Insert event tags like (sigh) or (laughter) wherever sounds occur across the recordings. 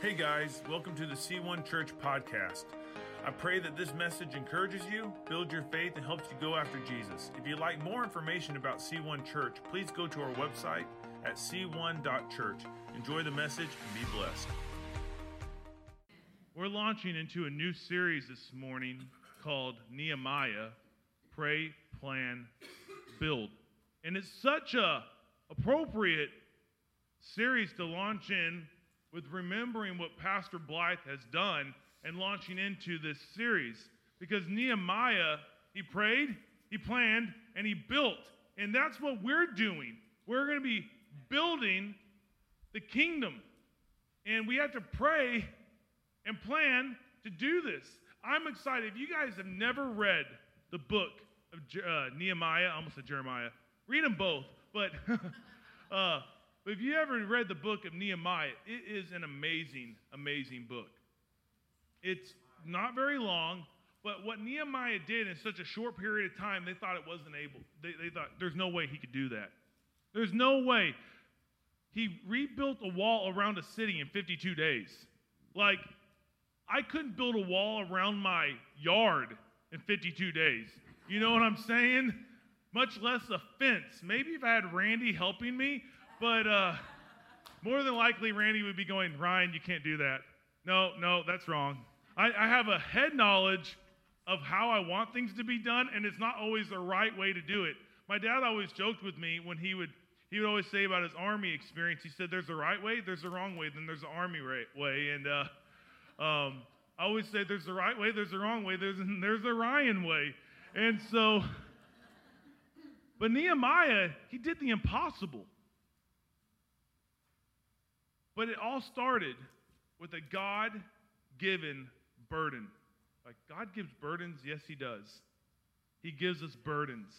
Hey guys, welcome to the C1 Church podcast. I pray that this message encourages you, builds your faith, and helps you go after Jesus. If you'd like more information about C1 Church, please go to our website at c1.church. Enjoy the message and be blessed. We're launching into a new series this morning called Nehemiah Pray, Plan, Build. And it's such a appropriate series to launch in with remembering what Pastor Blythe has done and launching into this series. Because Nehemiah, he prayed, he planned, and he built. And that's what we're doing. We're going to be building the kingdom. And we have to pray and plan to do this. I'm excited. If you guys have never read the book of uh, Nehemiah, almost said Jeremiah, read them both. But (laughs) uh, but if you ever read the book of Nehemiah, it is an amazing, amazing book. It's not very long, but what Nehemiah did in such a short period of time, they thought it wasn't able. They, they thought there's no way he could do that. There's no way. He rebuilt a wall around a city in 52 days. Like, I couldn't build a wall around my yard in 52 days. You know what I'm saying? Much less a fence. Maybe if I had Randy helping me, but uh, more than likely, Randy would be going, Ryan, you can't do that. No, no, that's wrong. I, I have a head knowledge of how I want things to be done, and it's not always the right way to do it. My dad always joked with me when he would he would always say about his army experience. He said, "There's the right way, there's the wrong way, then there's the army right way." And uh, um, I always say, "There's the right way, there's the wrong way, there's (laughs) there's the Ryan way." And so, but Nehemiah, he did the impossible. But it all started with a God given burden. Like, God gives burdens? Yes, He does. He gives us burdens.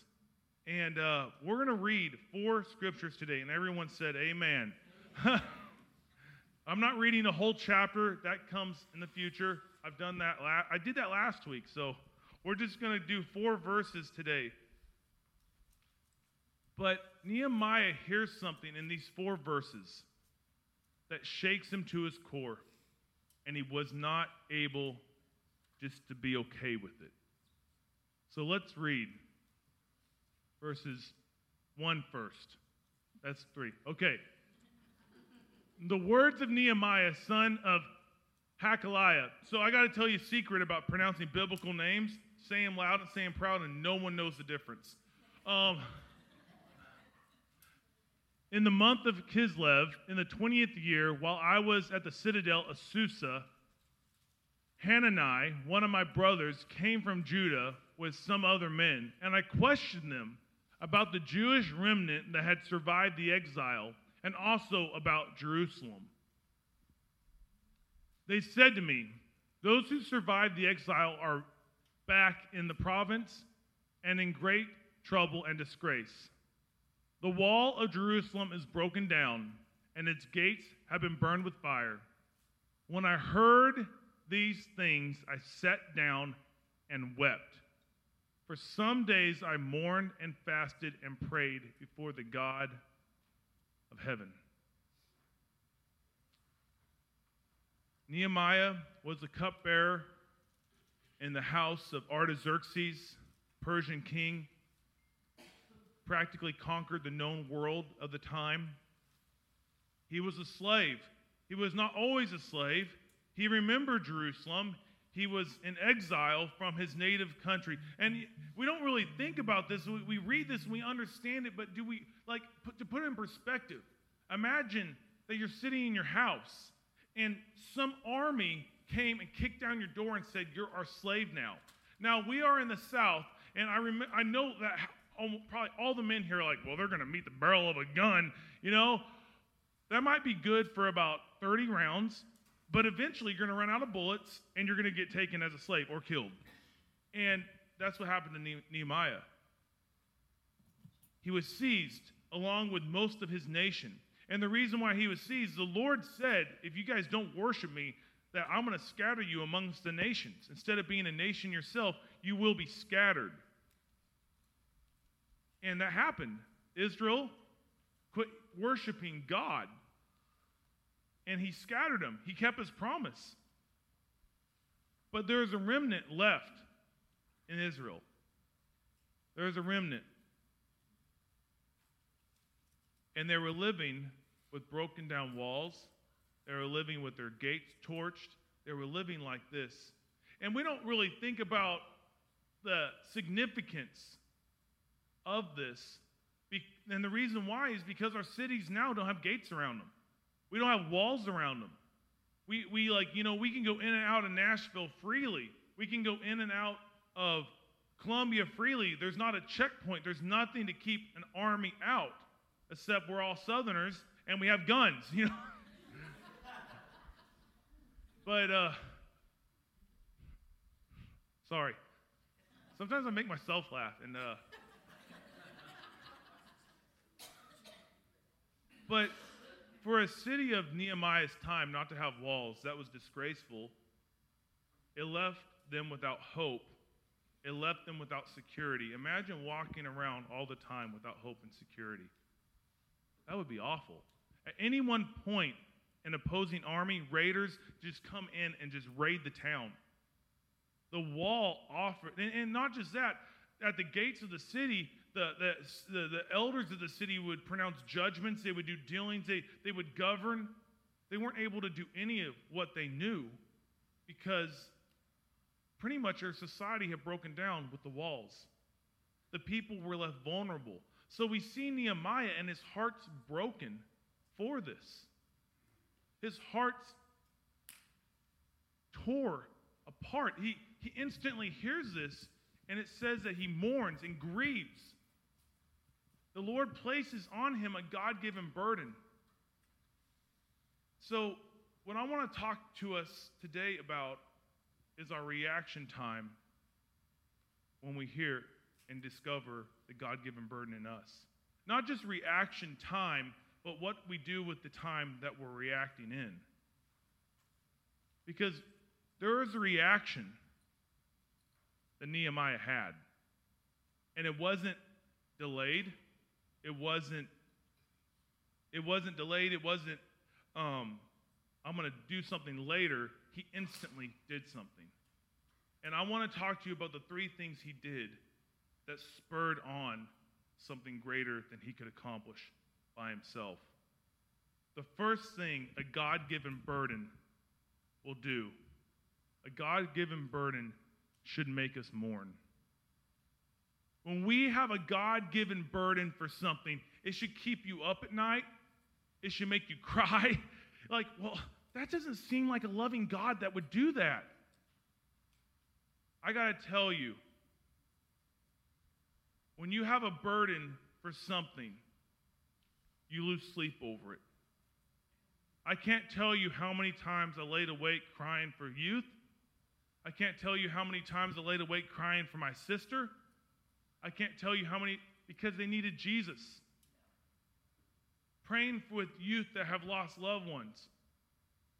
And uh, we're going to read four scriptures today, and everyone said, Amen. (laughs) I'm not reading a whole chapter. That comes in the future. I've done that. La- I did that last week, so we're just going to do four verses today. But Nehemiah hears something in these four verses that shakes him to his core, and he was not able just to be okay with it. So let's read verses 1 first. That's 3. Okay. The words of Nehemiah, son of Hakaliah. So I got to tell you a secret about pronouncing biblical names. Say them loud and say them proud, and no one knows the difference. Um, in the month of Kislev, in the 20th year, while I was at the citadel of Susa, Hanani, one of my brothers, came from Judah with some other men, and I questioned them about the Jewish remnant that had survived the exile and also about Jerusalem. They said to me, Those who survived the exile are back in the province and in great trouble and disgrace. The wall of Jerusalem is broken down, and its gates have been burned with fire. When I heard these things, I sat down and wept. For some days I mourned and fasted and prayed before the God of heaven. Nehemiah was the cupbearer in the house of Artaxerxes, Persian king practically conquered the known world of the time. He was a slave. He was not always a slave. He remembered Jerusalem. He was in exile from his native country. And we don't really think about this. We, read this we understand it, but do we, like, put, to put it in perspective, imagine that you're sitting in your house and some army came and kicked down your door and said, You're our slave now. Now, we are in the South, and I, rem- I know that probably all the men here are like, well, they're going to meet the barrel of a gun. You know, that might be good for about 30 rounds, but eventually you're going to run out of bullets and you're going to get taken as a slave or killed. And that's what happened to Nehemiah. He was seized along with most of his nation. And the reason why he was seized, the Lord said, if you guys don't worship me, that I'm going to scatter you amongst the nations. Instead of being a nation yourself, you will be scattered. And that happened. Israel quit worshiping God. and he scattered them. He kept his promise. But there's a remnant left in Israel. There's a remnant. And they were living with broken down walls. They were living with their gates torched. They were living like this. And we don't really think about the significance of this. And the reason why is because our cities now don't have gates around them. We don't have walls around them. We, we like, you know, we can go in and out of Nashville freely. We can go in and out of Columbia freely. There's not a checkpoint. There's nothing to keep an army out, except we're all Southerners and we have guns, (laughs) you know. but uh sorry. Sometimes I make myself laugh and uh But for a city of Nehemiah's time not to have walls, that was disgraceful. It left them without hope. It left them without security. Imagine walking around all the time without hope and security. That would be awful. At any one point, an opposing army, raiders, just come in and just raid the town. The wall offered, and, and not just that, at the gates of the city, the, the, the, the, elders of the city would pronounce judgments, they would do dealings, they, they would govern. They weren't able to do any of what they knew because pretty much our society had broken down with the walls. The people were left vulnerable. So we see Nehemiah and his heart's broken for this. His heart's tore apart. He, he instantly hears this, and it says that he mourns and grieves. The Lord places on him a God given burden. So, what I want to talk to us today about is our reaction time when we hear and discover the God given burden in us. Not just reaction time, but what we do with the time that we're reacting in. Because there is a reaction that Nehemiah had, and it wasn't delayed, it wasn't it wasn't delayed. It wasn't um, I'm going to do something later. He instantly did something. And I want to talk to you about the three things he did that spurred on something greater than he could accomplish by himself. The first thing a God given burden will do, a God given burden should make us mourn. When we have a God given burden for something, it should keep you up at night. It should make you (laughs) cry. like, well, that doesn't seem like a loving God that would do that. I got to tell you, when you have a burden for something, you lose sleep over it. I can't tell you how many times I laid awake crying for youth. I can't tell you how many times I laid awake crying for my sister. I can't tell you how many, because they needed Jesus. Praying with youth that have lost loved ones.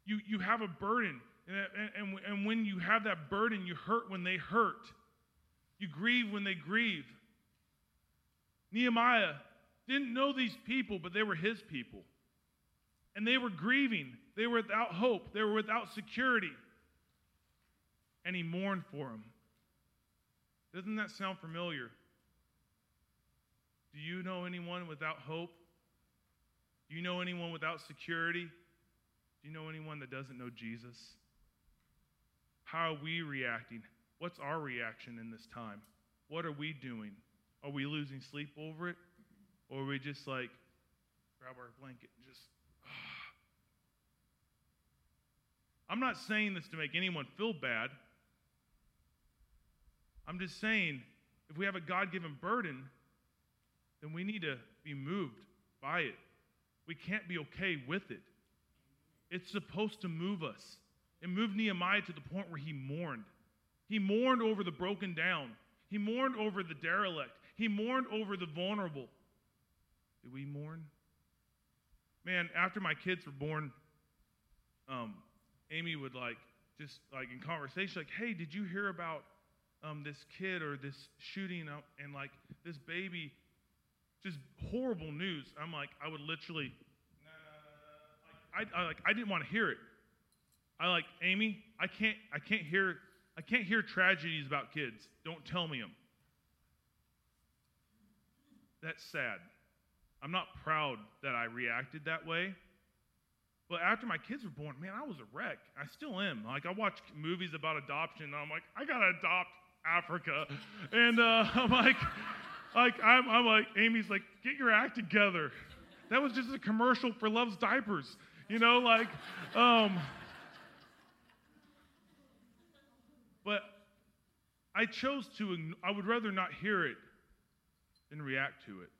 You, you have a burden. And, and, and when you have that burden, you hurt when they hurt. You grieve when they grieve. Nehemiah didn't know these people, but they were his people. And they were grieving. They were without hope. They were without security. And he mourned for them. Doesn't that sound familiar? Do you know anyone without hope? Do you know anyone without security? Do you know anyone that doesn't know Jesus? How are we reacting? What's our reaction in this time? What are we doing? Are we losing sleep over it? Or are we just like, grab our blanket and just, ah. I'm not saying this to make anyone feel bad. I'm just saying, if we have a God given burden, then we need to be moved by it. We can't be okay with it. It's supposed to move us. It moved Nehemiah to the point where he mourned. He mourned over the broken down, he mourned over the derelict, he mourned over the vulnerable. Did we mourn? Man, after my kids were born, um, Amy would like just like in conversation, like, "Hey, did you hear about um, this kid or this shooting and like this baby just horrible news. I'm like, I would literally, I, I like I didn't want to hear it. I like Amy. I can't I can't hear I can't hear tragedies about kids. Don't tell me them. That's sad. I'm not proud that I reacted that way. But after my kids were born, man, I was a wreck. I still am. Like I watch movies about adoption, and I'm like, I gotta adopt Africa, and uh, (laughs) I'm like, like I'm, I'm like, Amy's like, get your act together. That was just a commercial for Luvs diapers, you know, like, um. But I chose to. I would rather not hear it than react to it.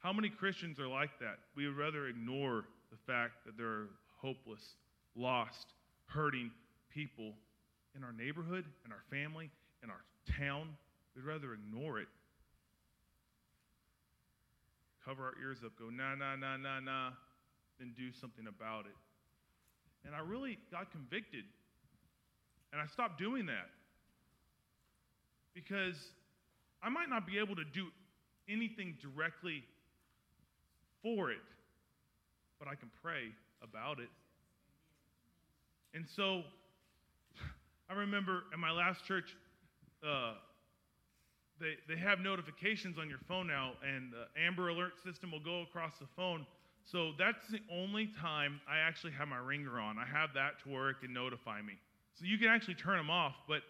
How many Christians are like that? We would rather ignore the fact that there are hopeless, lost, hurting people in our neighborhood, in our family, in our town. We'd rather ignore it. Cover our ears up, go, nah, nah, nah, nah, nah, then do something about it. And I really got convicted. And I stopped doing that. Because I might not be able to do anything directly for it, but I can pray about it. And so (laughs) I remember in my last church, uh, they, they have notifications on your phone now, and the Amber Alert system will go across the phone. So that's the only time I actually have my ringer on. I have that to it can notify me. So you can actually turn them off. But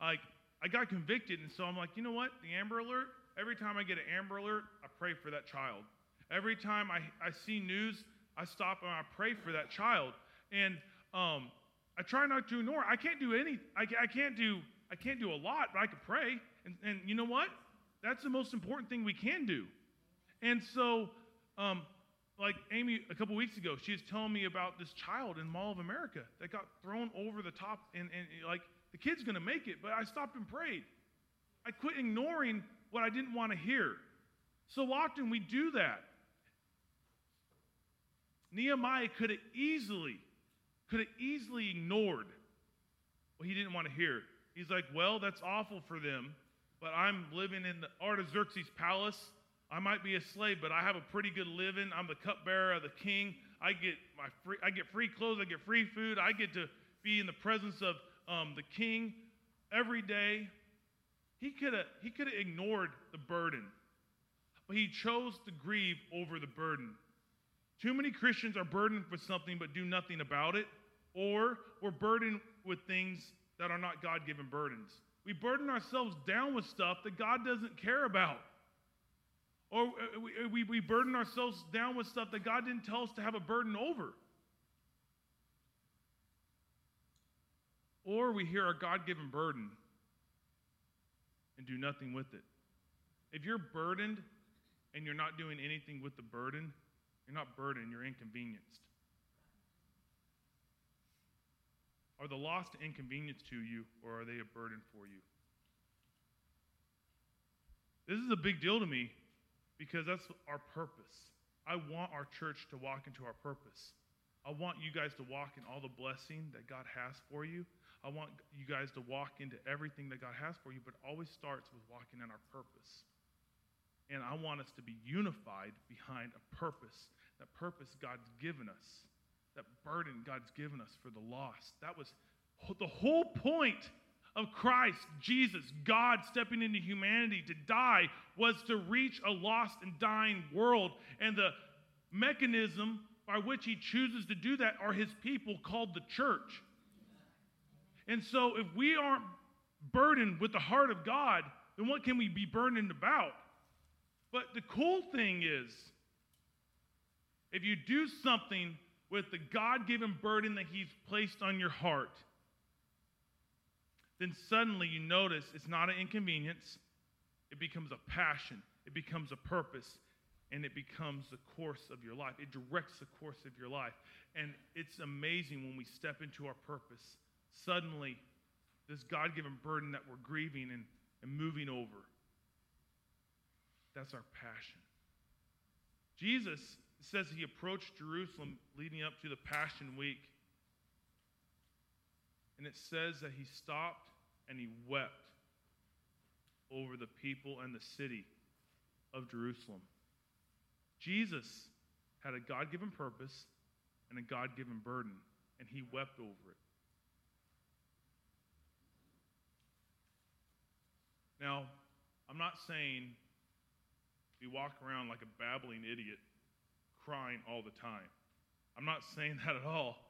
like I got convicted, and so I'm like, you know what? The Amber Alert. Every time I get an Amber Alert, I pray for that child. Every time I, I see news, I stop and I pray for that child. And um, I try not to ignore. I can't do any. I, I can't do. I can't do a lot, but I can pray. And, and you know what? That's the most important thing we can do. And so, um, like Amy a couple weeks ago, she was telling me about this child in Mall of America that got thrown over the top, and, and like the kid's to make it. But I stopped and prayed. I quit ignoring what I didn't want to hear. So often we do that. Nehemiah could have easily, could have easily ignored what he didn't want to hear. He's like, well, that's awful for them, but I'm living in the Artaxerxes palace. I might be a slave, but I have a pretty good living. I'm the cupbearer of the king. I get my free, I get free clothes. I get free food. I get to be in the presence of um, the king every day. He could have he could have ignored the burden, but he chose to grieve over the burden. Too many Christians are burdened with something but do nothing about it, or we're burdened with things that are not God given burdens. We burden ourselves down with stuff that God doesn't care about. Or uh, we, we, we burden ourselves down with stuff that God didn't tell us to have a burden over. Or we hear a God given burden and do nothing with it. If you're burdened and you're not doing anything with the burden, you're not burdened, you're inconvenienced. Are the lost inconvenience to you, or are they a burden for you? This is a big deal to me because that's our purpose. I want our church to walk into our purpose. I want you guys to walk in all the blessing that God has for you. I want you guys to walk into everything that God has for you, but always starts with walking in our purpose. And I want us to be unified behind a purpose. That purpose God's given us, that burden God's given us for the lost. That was the whole point of Christ, Jesus, God stepping into humanity to die was to reach a lost and dying world. And the mechanism by which he chooses to do that are his people called the church. And so if we aren't burdened with the heart of God, then what can we be burdened about? But the cool thing is, if you do something with the God given burden that He's placed on your heart, then suddenly you notice it's not an inconvenience, it becomes a passion, it becomes a purpose, and it becomes the course of your life. It directs the course of your life. And it's amazing when we step into our purpose. Suddenly, this God given burden that we're grieving and, and moving over that's our passion. Jesus says he approached Jerusalem leading up to the Passion Week. And it says that he stopped and he wept over the people and the city of Jerusalem. Jesus had a God given purpose and a God given burden, and he wept over it. Now, I'm not saying we walk around like a babbling idiot crying all the time. I'm not saying that at all. (laughs)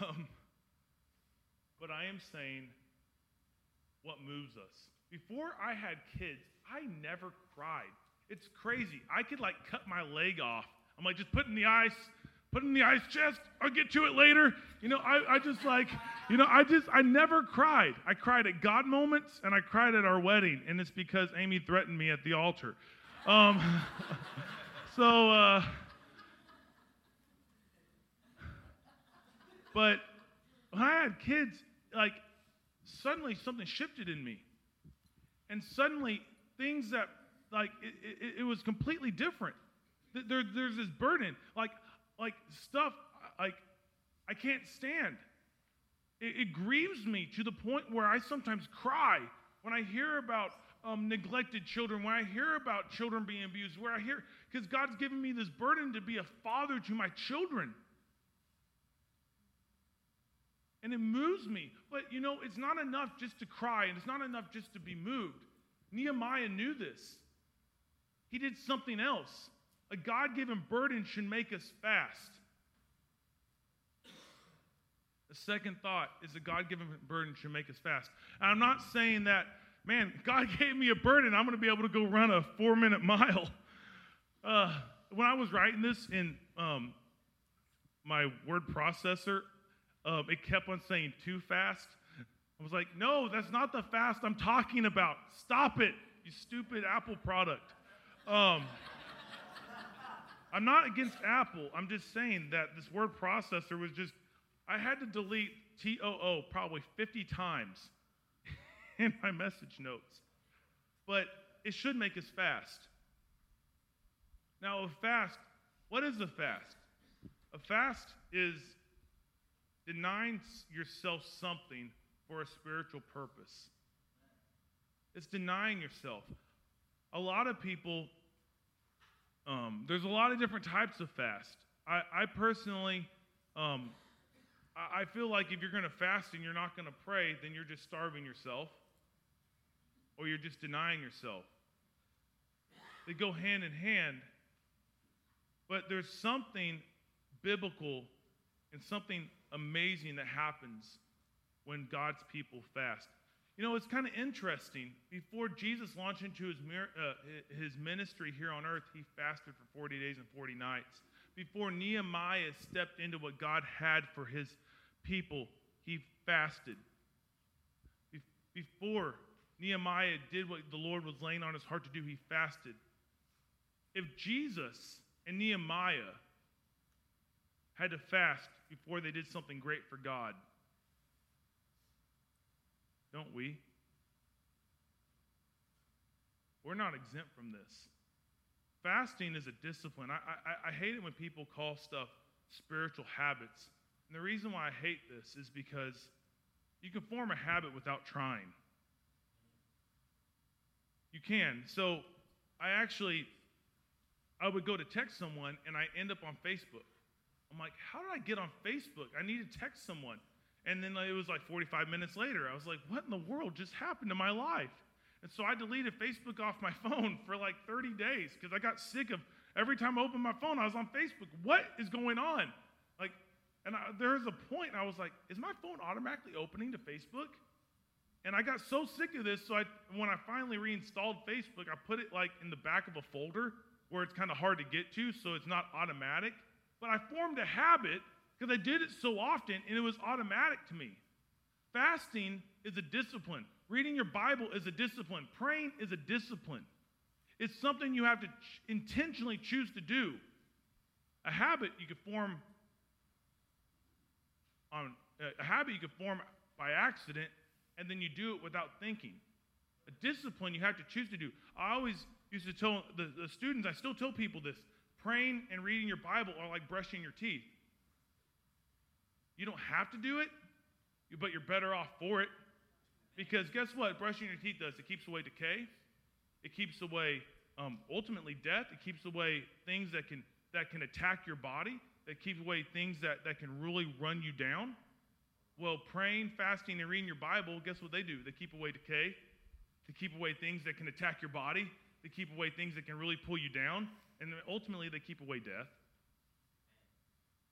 Um, but I am saying what moves us. Before I had kids, I never cried. It's crazy. I could like cut my leg off. I'm like, just put in the ice, put in the ice chest. I'll get to it later. You know, I, I just like, you know, I just, I never cried. I cried at God moments and I cried at our wedding. And it's because Amy threatened me at the altar. Um, (laughs) so, uh, but when I had kids, like, suddenly something shifted in me. And suddenly things that, like, it, it, it was completely different. There, there's this burden, like, like stuff, like, I can't stand. It, it grieves me to the point where I sometimes cry when I hear about um, neglected children, when I hear about children being abused, where I hear, because God's given me this burden to be a father to my children. And it moves me. But you know, it's not enough just to cry, and it's not enough just to be moved. Nehemiah knew this. He did something else. A God given burden should make us fast. The second thought is a God given burden should make us fast. And I'm not saying that, man, God (laughs) gave me a burden, I'm going to be able to go run a four minute mile. (laughs) Uh, when I was writing this in um, my word processor, um, it kept on saying too fast. I was like, no, that's not the fast I'm talking about. Stop it, you stupid Apple product. Um, I'm not against Apple. I'm just saying that this word processor was just, I had to delete TOO probably 50 times (laughs) in my message notes. But it should make us fast. Now, a fast, what is a fast? A fast is denying yourself something for a spiritual purpose. It's denying yourself. A lot of people, um, there's a lot of different types of fast. I, I personally, um, I, I feel like if you're going to fast and you're not going to pray, then you're just starving yourself or you're just denying yourself. They go hand in hand, but there's something biblical and something amazing that happens when God's people fast. You know, it's kind of interesting. Before Jesus launched into his, uh, his ministry here on earth, he fasted for 40 days and 40 nights. Before Nehemiah stepped into what God had for his people, he fasted. Be- before Nehemiah did what the Lord was laying on his heart to do, he fasted. If Jesus and Nehemiah had to fast before they did something great for God. Don't we? We're not exempt from this. Fasting is a discipline. I, I, I hate it when people call stuff spiritual habits. And the reason why I hate this is because you can form a habit without trying. You can. So I actually, I would go to text someone and I end up on Facebook. I'm like, how did I get on Facebook? I need to text someone. And then it was like 45 minutes later. I was like, what in the world just happened to my life? And so I deleted Facebook off my (laughs) phone for like 30 days because I got sick of every time I opened my phone, I was on Facebook. What is going on? Like, and I, there was a point I was like, is my phone automatically opening to Facebook? And I got so sick of this, so I, when I finally reinstalled Facebook, I put it like in the back of a folder where it's kind of hard to get to, so it's not automatic. But I formed a habit because I did it so often and it was automatic to me. Fasting is a discipline. Reading your Bible is a discipline. Praying is a discipline. It's something you have to ch- intentionally choose to do. A habit you could form on a habit you could form by accident and then you do it without thinking. A discipline you have to choose to do. I always used to tell the, the students, I still tell people this praying and reading your Bible are like brushing your teeth. You don't have to do it, but you're better off for it. Because guess what? Brushing your teeth does it keeps away decay, it keeps away um, ultimately death, it keeps away things that can that can attack your body, that keeps away things that, that can really run you down. Well, praying, fasting, and reading your Bible, guess what they do? They keep away decay, they keep away things that can attack your body, they keep away things that can really pull you down, and ultimately they keep away death.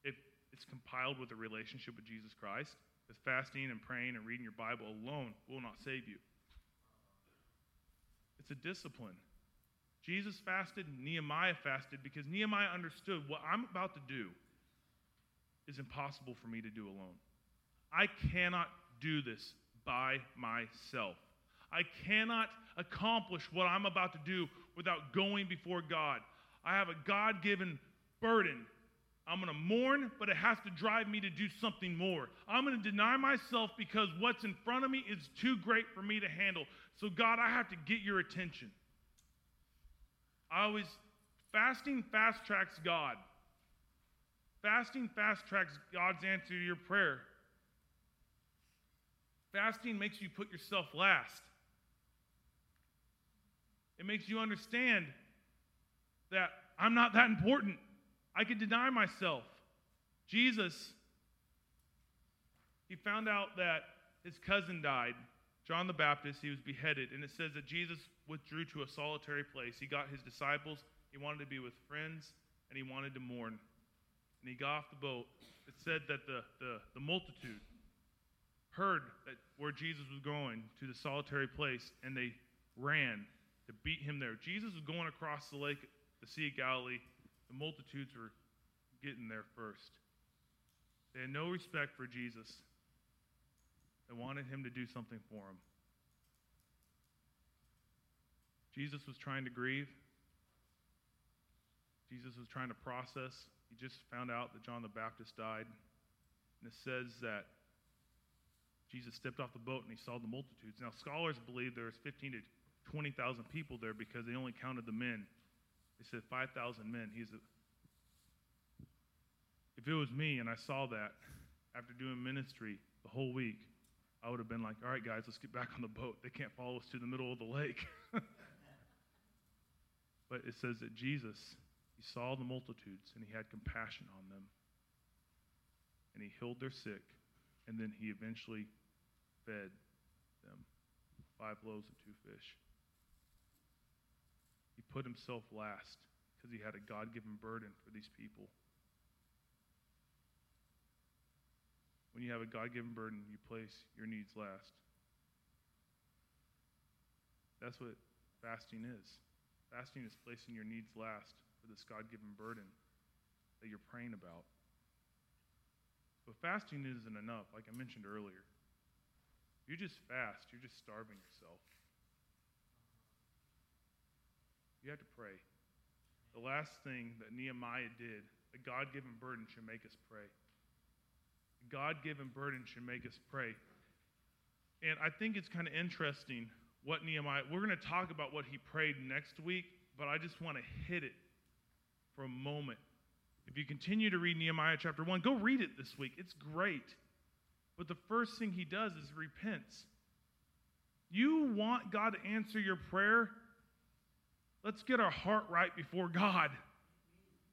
If it's compiled with a relationship with Jesus Christ, because fasting and praying and reading your Bible alone will not save you. It's a discipline. Jesus fasted, Nehemiah fasted because Nehemiah understood what I'm about to do is impossible for me to do alone. I cannot do this by myself. I cannot accomplish what I'm about to do without going before God. I have a God given burden. I'm going to mourn, but it has to drive me to do something more. I'm going to deny myself because what's in front of me is too great for me to handle. So, God, I have to get your attention. I always, fasting fast tracks God. Fasting fast tracks God's answer to your prayer. Fasting makes you put yourself last. It makes you understand that I'm not that important. I could deny myself. Jesus, he found out that his cousin died, John the Baptist. He was beheaded. And it says that Jesus withdrew to a solitary place. He got his disciples. He wanted to be with friends, and he wanted to mourn. And he got off the boat. It said that the, the, the multitude heard that where Jesus was going to the solitary place, and they ran to beat him there. Jesus was going across the lake, the Sea of Galilee. The multitudes were getting there first. They had no respect for Jesus. They wanted him to do something for them. Jesus was trying to grieve. Jesus was trying to process. He just found out that John the Baptist died. And it says that Jesus stepped off the boat and he saw the multitudes. Now, scholars believe there was 15 to 20,000 people there because they only counted the men. They said 5,000 men. He's a, if it was me and I saw that after doing ministry the whole week, I would have been like, all right, guys, let's get back on the boat. They can't follow us to the middle of the lake. (laughs) but it says that Jesus, he saw the multitudes and he had compassion on them. And he healed their sick. And then he eventually fed them five loaves and two fish. He put himself last because he had a God given burden for these people. When you have a God given burden, you place your needs last. That's what fasting is. Fasting is placing your needs last for this God given burden that you're praying about. But fasting isn't enough, like I mentioned earlier. You just fast, you're just starving yourself. You have to pray. The last thing that Nehemiah did, a God given burden should make us pray. A God given burden should make us pray. And I think it's kind of interesting what Nehemiah, we're going to talk about what he prayed next week, but I just want to hit it for a moment. If you continue to read Nehemiah chapter 1, go read it this week. It's great. But the first thing he does is repents. You want God to answer your prayer? Let's get our heart right before God.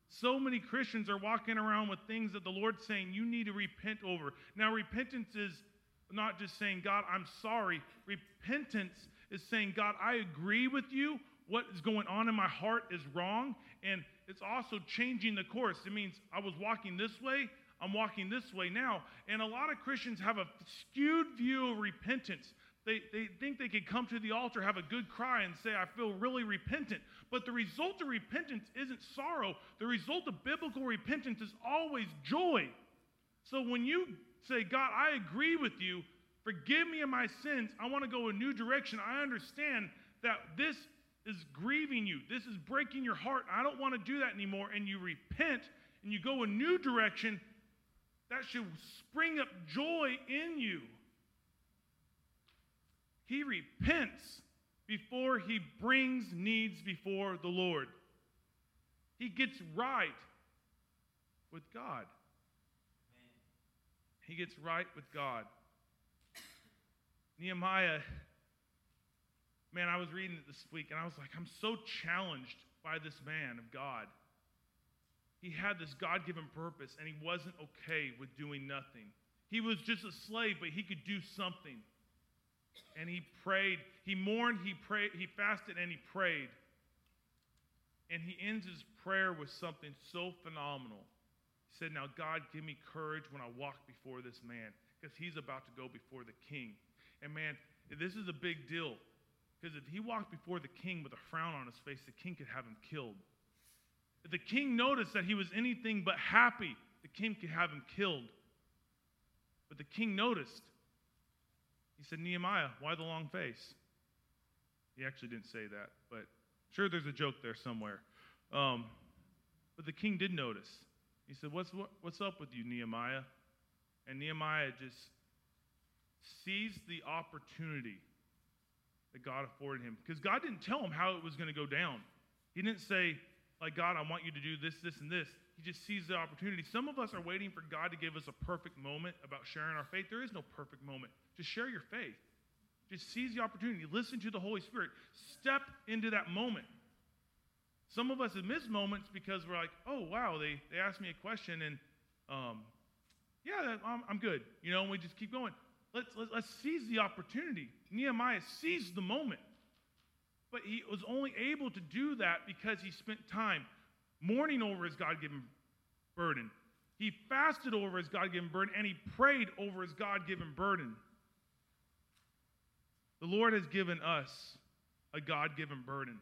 So many Christians are walking around with things that the Lord's saying you need to repent over. Now, repentance is not just saying, God, I'm sorry. Repentance is saying, God, I agree with you. What is going on in my heart is wrong. And it's also changing the course. It means I was walking this way, I'm walking this way now. And a lot of Christians have a skewed view of repentance. They, they think they could come to the altar, have a good cry, and say, I feel really repentant. But the result of repentance isn't sorrow. The result of biblical repentance is always joy. So when you say, God, I agree with you, forgive me of my sins, I want to go a new direction, I understand that this is grieving you, this is breaking your heart, I don't want to do that anymore, and you repent and you go a new direction, that should spring up joy in you. He repents before he brings needs before the Lord. He gets right with God. He gets right with God. Nehemiah, man, I was reading it this week and I was like, I'm so challenged by this man of God. he had this God given purpose and he wasn't okay with doing nothing. He was just a slave, but he could do something. And he prayed. He mourned, he prayed, he fasted, and he prayed. And he ends his prayer with something so phenomenal. He said, Now, God, give me courage when I walk before this man, because he's about to go before the king. And man, this is a big deal. Because if he walked before the king with a frown on his face, the king could have him killed. If the king noticed that he was anything but happy, the king could have him killed. But the king noticed. He said, Nehemiah, why the long face? He actually didn't say that, but sure there's a joke there somewhere. Um, but the king did notice. He said, what's, what, what's up with you, Nehemiah? And Nehemiah just seized the opportunity that God afforded him. Because God didn't tell him how it was going to go down. He didn't say, like, God, I want you to do this, this, and this. He just seized the opportunity. Some of us are waiting for God to give us a perfect moment about sharing our faith. There is no perfect moment. Just share your faith. Just seize the opportunity. Listen to the Holy Spirit. Step into that moment. Some of us have missed moments because we're like, oh, wow, they, they asked me a question and, um, yeah, I'm, I'm good. You know, and we just keep going. Let's, let's, let's seize the opportunity. Nehemiah seized the moment. But he was only able to do that because he spent time mourning over his God given burden. He fasted over his God given burden and he prayed over his God given burden. The Lord has given us a God given burden.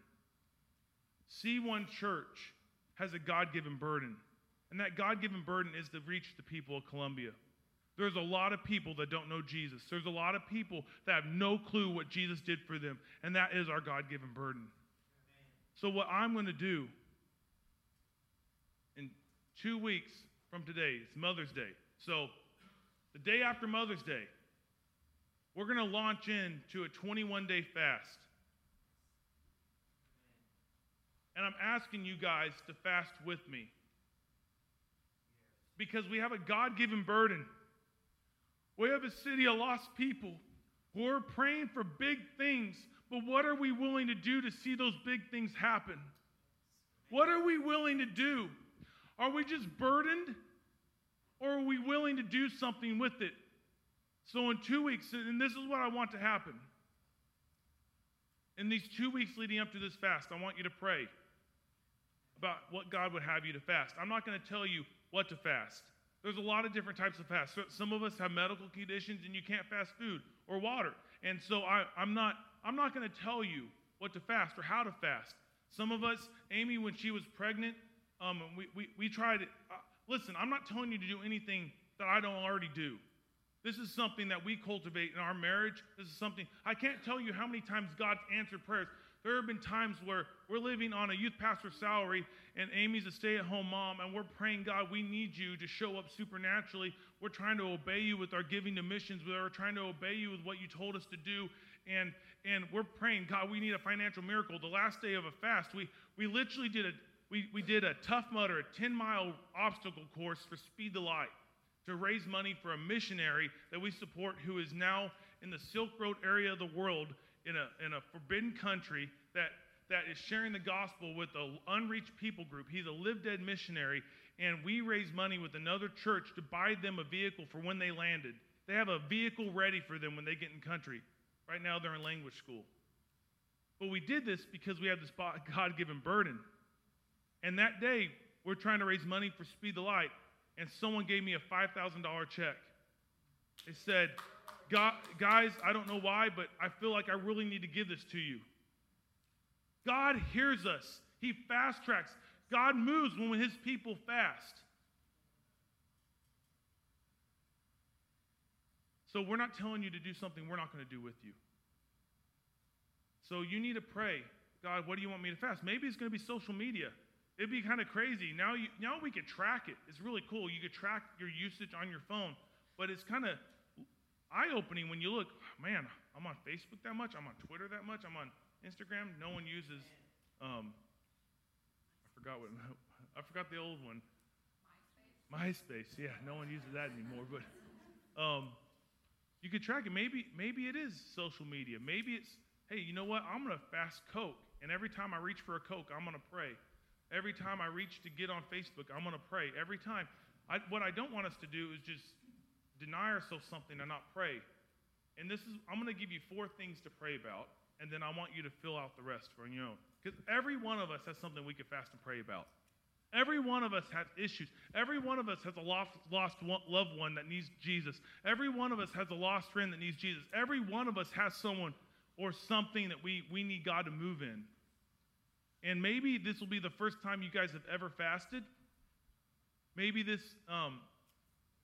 C1 Church has a God given burden. And that God given burden is to reach the people of Columbia. There's a lot of people that don't know Jesus. There's a lot of people that have no clue what Jesus did for them. And that is our God given burden. So, what I'm going to do in two weeks from today, it's Mother's Day. So, the day after Mother's Day, we're going to launch into a 21 day fast. And I'm asking you guys to fast with me. Because we have a God given burden. We have a city of lost people who are praying for big things, but what are we willing to do to see those big things happen? What are we willing to do? Are we just burdened or are we willing to do something with it? So, in two weeks, and this is what I want to happen. In these two weeks leading up to this fast, I want you to pray about what God would have you to fast. I'm not going to tell you what to fast. There's a lot of different types of fast. So some of us have medical conditions and you can't fast food or water. And so I, am not, I'm not going to tell you what to fast or how to fast. Some of us, Amy, when she was pregnant, um, we, we, we tried. Uh, listen, I'm not telling you to do anything that I don't already do. This is something that we cultivate in our marriage. This is something, I can't tell you how many times God's answered prayers. There have been times where we're living on a youth pastor salary and Amy's a stay at home mom, and we're praying, God, we need you to show up supernaturally. We're trying to obey you with our giving to missions. We're trying to obey you with what you told us to do. And, and we're praying, God, we need a financial miracle. The last day of a fast, we, we literally did a, we, we did a Tough Mudder, a 10 mile obstacle course for Speed the Light to raise money for a missionary that we support who is now in the Silk Road area of the world in a, in a forbidden country that, that is sharing the gospel with an unreached people group. He's a live dead missionary, and we raise money with another church to buy them a vehicle for when they landed. They have a vehicle ready for them when they get in country. Right now, they're in language school. But we did this because we have this (laughs) God given burden. And that day, we're trying to raise money for Speed the Light, and someone gave me a $5,000 check. They said, Guys, I don't know why, but I feel like I really need to give this to you. God hears us, He fast tracks. God moves when His people fast. So we're not telling you to do something we're not going to do with you. So you need to pray, God, what do you want me to fast? Maybe it's going to be social media. It'd be kind of crazy. Now, you, now we could track it. It's really cool. You could track your usage on your phone, but it's kind of eye opening when you look, man, I'm on Facebook that much, I'm on Twitter that much, I'm on Instagram. No one uses, um, I forgot what, (laughs) I forgot the old one. MySpace. MySpace, yeah, no one uses that anymore. But um, you could track it. Maybe, maybe it is social media. Maybe it's, hey, you know what? I'm going to fast Coke. And every time I reach for a Coke, I'm going to pray. Every time I reach to get on Facebook, I'm going to pray. Every time. I, what I don't want us to do is just deny ourselves something and not pray. And this is, I'm going to give you four things to pray about, and then I want you to fill out the rest for your own. Because every one of us has something we can fast and pray about. Every one of us has issues. Every one of us has a lost, lost loved one that needs Jesus. Every one of us has a lost friend that needs Jesus. Every one of us has someone or something that we, we need God to move in. And maybe this will be the first time you guys have ever fasted. Maybe this, um,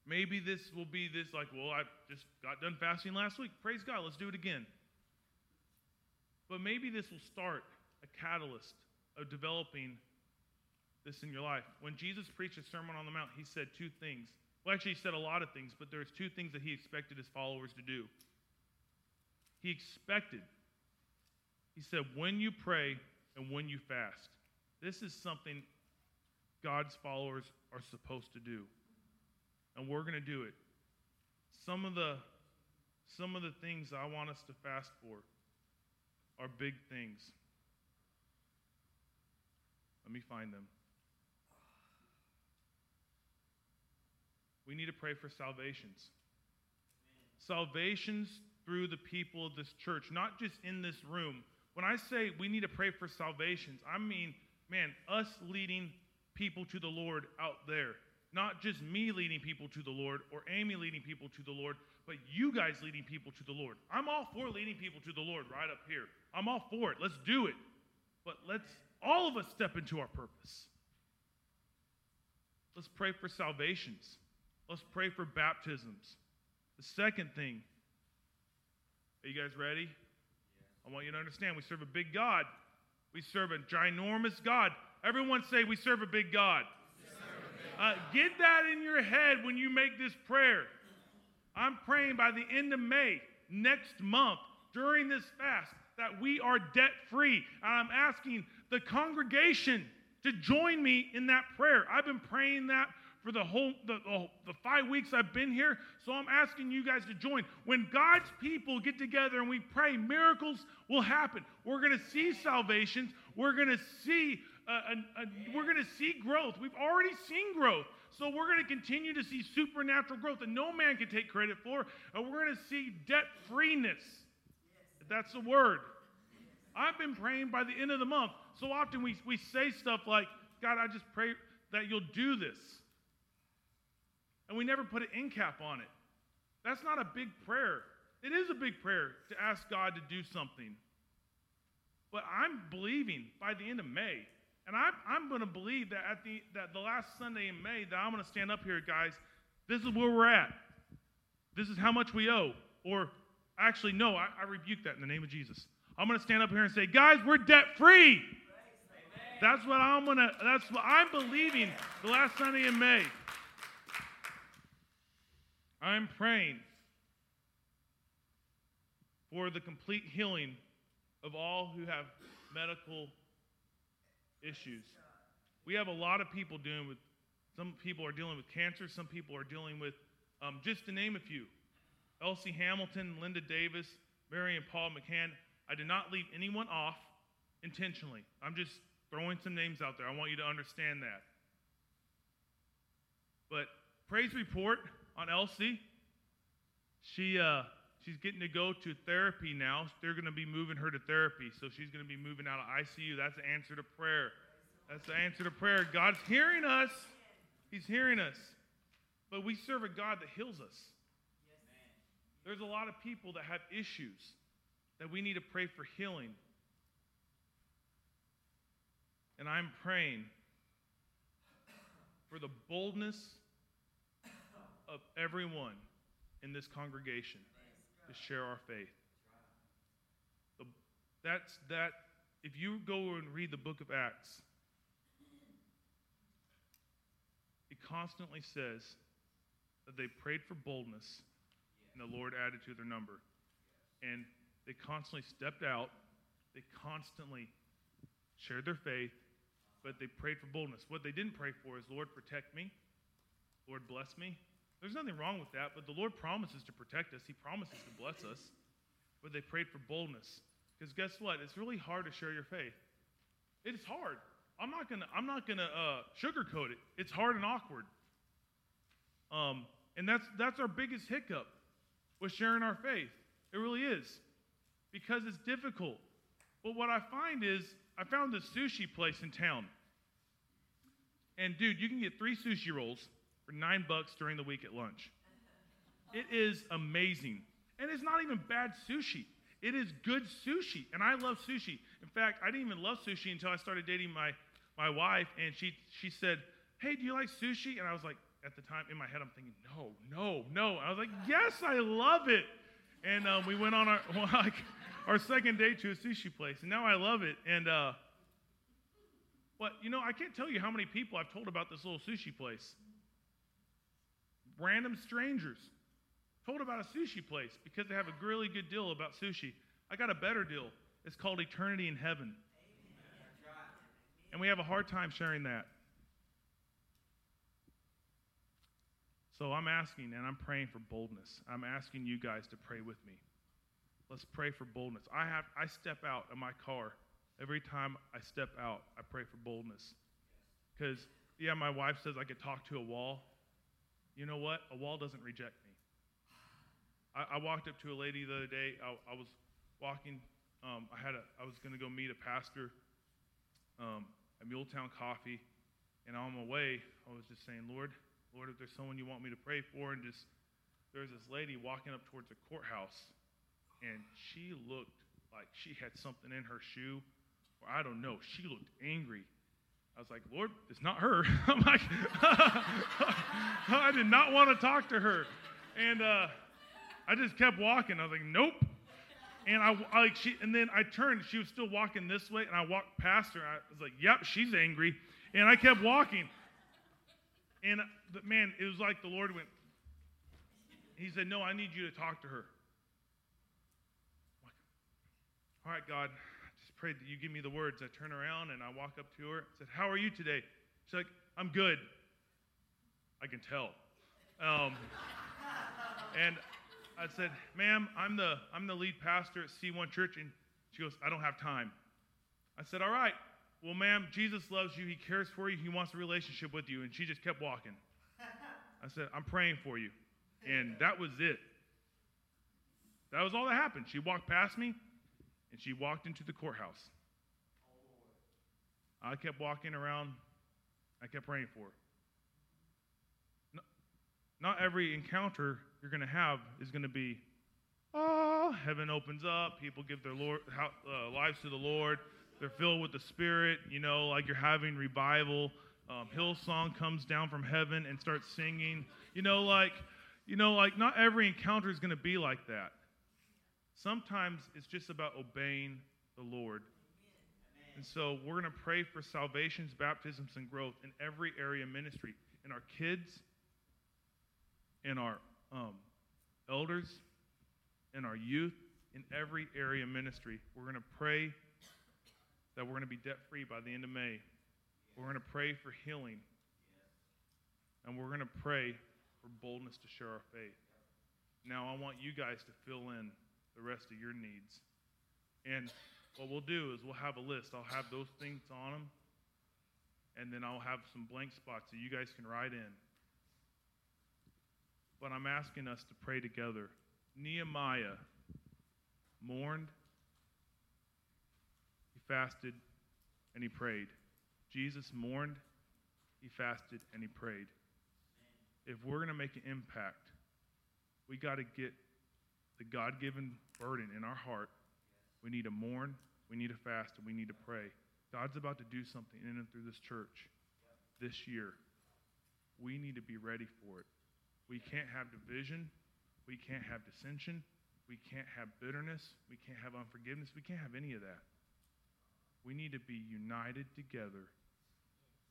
maybe this will be this like, well, I just got done fasting last week. Praise God, let's do it again. But maybe this will start a catalyst of developing this in your life. When Jesus preached a Sermon on the Mount, he said two things. Well, actually, he said a lot of things, but there's two things that he expected his followers to do. He expected, he said, when you pray and when you fast. This is something God's followers are supposed to do. And we're going to do it. Some of the some of the things I want us to fast for are big things. Let me find them. We need to pray for salvations. Salvations through the people of this church, not just in this room. When I say we need to pray for salvations, I mean, man, us leading people to the Lord out there. Not just me leading people to the Lord or Amy leading people to the Lord, but you guys leading people to the Lord. I'm all for leading people to the Lord right up here. I'm all for it. Let's do it. But let's all of us step into our purpose. Let's pray for salvations. Let's pray for baptisms. The second thing, are you guys ready? I want you to understand we serve a big God. We serve a ginormous God. Everyone say, We serve a big God. Uh, get that in your head when you make this prayer. I'm praying by the end of May, next month, during this fast, that we are debt free. I'm asking the congregation to join me in that prayer. I've been praying that for the whole the, the, the, five weeks I've been here. So I'm asking you guys to join. When God's people get together and we pray, miracles will happen. We're going to see salvations. We're going to see uh, a, a, we're going to see growth. We've already seen growth. So we're going to continue to see supernatural growth that no man can take credit for. And we're going to see debt freeness. If that's the word. I've been praying by the end of the month. So often we, we say stuff like, God, I just pray that you'll do this and we never put an end cap on it. That's not a big prayer. It is a big prayer to ask God to do something. But I'm believing by the end of May, and I'm, I'm going to believe that at the, that the last Sunday in May, that I'm going to stand up here, guys, this is where we're at. This is how much we owe. Or actually, no, I, I rebuke that in the name of Jesus. I'm going to stand up here and say, guys, we're debt free. That's what I'm going to, that's what I'm believing the last Sunday in May. I'm praying for the complete healing of all who have medical issues. We have a lot of people dealing with, some people are dealing with cancer, some people are dealing with, um, just to name a few Elsie Hamilton, Linda Davis, Mary and Paul McCann. I did not leave anyone off intentionally. I'm just throwing some names out there. I want you to understand that. But praise report on Elsie. She uh, she's getting to go to therapy now. They're going to be moving her to therapy, so she's going to be moving out of ICU. That's the answer to prayer. That's the answer to prayer. God's hearing us. He's hearing us. But we serve a God that heals us. There's a lot of people that have issues that we need to pray for healing. And I'm praying for the boldness of everyone in this congregation to share our faith. That's that. If you go and read the book of Acts, it constantly says that they prayed for boldness, and the Lord added to their number. And they constantly stepped out. They constantly shared their faith, but they prayed for boldness. What they didn't pray for is, Lord, protect me. Lord, bless me. There's nothing wrong with that, but the Lord promises to protect us. He promises to bless us. But they prayed for boldness. Because guess what? It's really hard to share your faith. It is hard. I'm not gonna I'm not gonna uh, sugarcoat it. It's hard and awkward. Um, and that's that's our biggest hiccup with sharing our faith. It really is because it's difficult. But what I find is I found this sushi place in town. And dude, you can get three sushi rolls for nine bucks during the week at lunch. It is amazing. And it's not even bad sushi. It is good sushi. And I love sushi. In fact, I didn't even love sushi until I started dating my, my wife. And she, she said, Hey, do you like sushi? And I was like, at the time in my head, I'm thinking, No, no, no. I was like, Yes, I love it. And um, we went on our, (laughs) like, our second date to a sushi place. And now I love it. And, uh, but, you know, I can't tell you how many people I've told about this little sushi place. Random strangers told about a sushi place because they have a really good deal about sushi. I got a better deal. It's called Eternity in Heaven. And we have a hard time sharing that. So I'm asking and I'm praying for boldness. I'm asking you guys to pray with me. Let's pray for boldness. I have I step out of my car every time I step out. I pray for boldness. Cuz yeah, my wife says I could talk to a wall. You know what? A wall doesn't reject me. I, I walked up to a lady the other day. I, I was walking. Um, I had a. I was going to go meet a pastor um, at Muletown Coffee, and on my way, I was just saying, Lord, Lord, if there's someone you want me to pray for, and just there's this lady walking up towards the courthouse, and she looked like she had something in her shoe, or I don't know. She looked angry. I was like, Lord, it's not her. (laughs) I'm like, (laughs) I did not want to talk to her. And uh, I just kept walking. I was like, nope. And I like she, and then I turned. She was still walking this way, and I walked past her. I was like, "Yep, she's angry," and I kept walking. And the, man, it was like the Lord went. He said, "No, I need you to talk to her." Like, All right, God, pray that you give me the words. I turn around and I walk up to her. I said, How are you today? She's like, I'm good. I can tell. Um, (laughs) and I said, Ma'am, I'm the, I'm the lead pastor at C1 Church. And she goes, I don't have time. I said, All right. Well, ma'am, Jesus loves you. He cares for you. He wants a relationship with you. And she just kept walking. (laughs) I said, I'm praying for you. And that was it. That was all that happened. She walked past me and she walked into the courthouse. I kept walking around. I kept praying for her. Not every encounter you're going to have is going to be, oh, heaven opens up, people give their Lord, uh, lives to the Lord, they're filled with the Spirit, you know, like you're having revival. Um, Hillsong comes down from heaven and starts singing. You know, like, you know, like not every encounter is going to be like that. Sometimes it's just about obeying the Lord. And so we're going to pray for salvations, baptisms, and growth in every area of ministry in our kids, in our um, elders, in our youth, in every area of ministry. We're going to pray that we're going to be debt free by the end of May. We're going to pray for healing. And we're going to pray for boldness to share our faith. Now, I want you guys to fill in the rest of your needs. And what we'll do is we'll have a list. I'll have those things on them, and then I'll have some blank spots so you guys can write in. But I'm asking us to pray together. Nehemiah mourned, he fasted, and he prayed. Jesus mourned, he fasted, and he prayed. If we're going to make an impact, we got to get the God given burden in our heart. We need to mourn, we need to fast, and we need to pray. God's about to do something in and through this church this year. We need to be ready for it. We can't have division. We can't have dissension. We can't have bitterness. We can't have unforgiveness. We can't have any of that. We need to be united together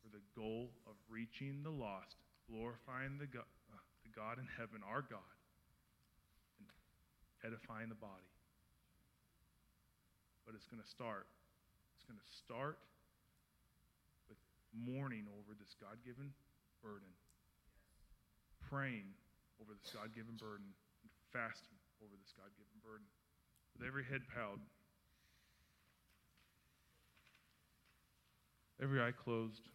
for the goal of reaching the lost, glorifying the God, uh, the God in heaven, our God, edifying the body. But it's going to start. It's going to start with mourning over this God given burden, praying over this God given burden, and fasting over this God given burden. With every head bowed, every eye closed.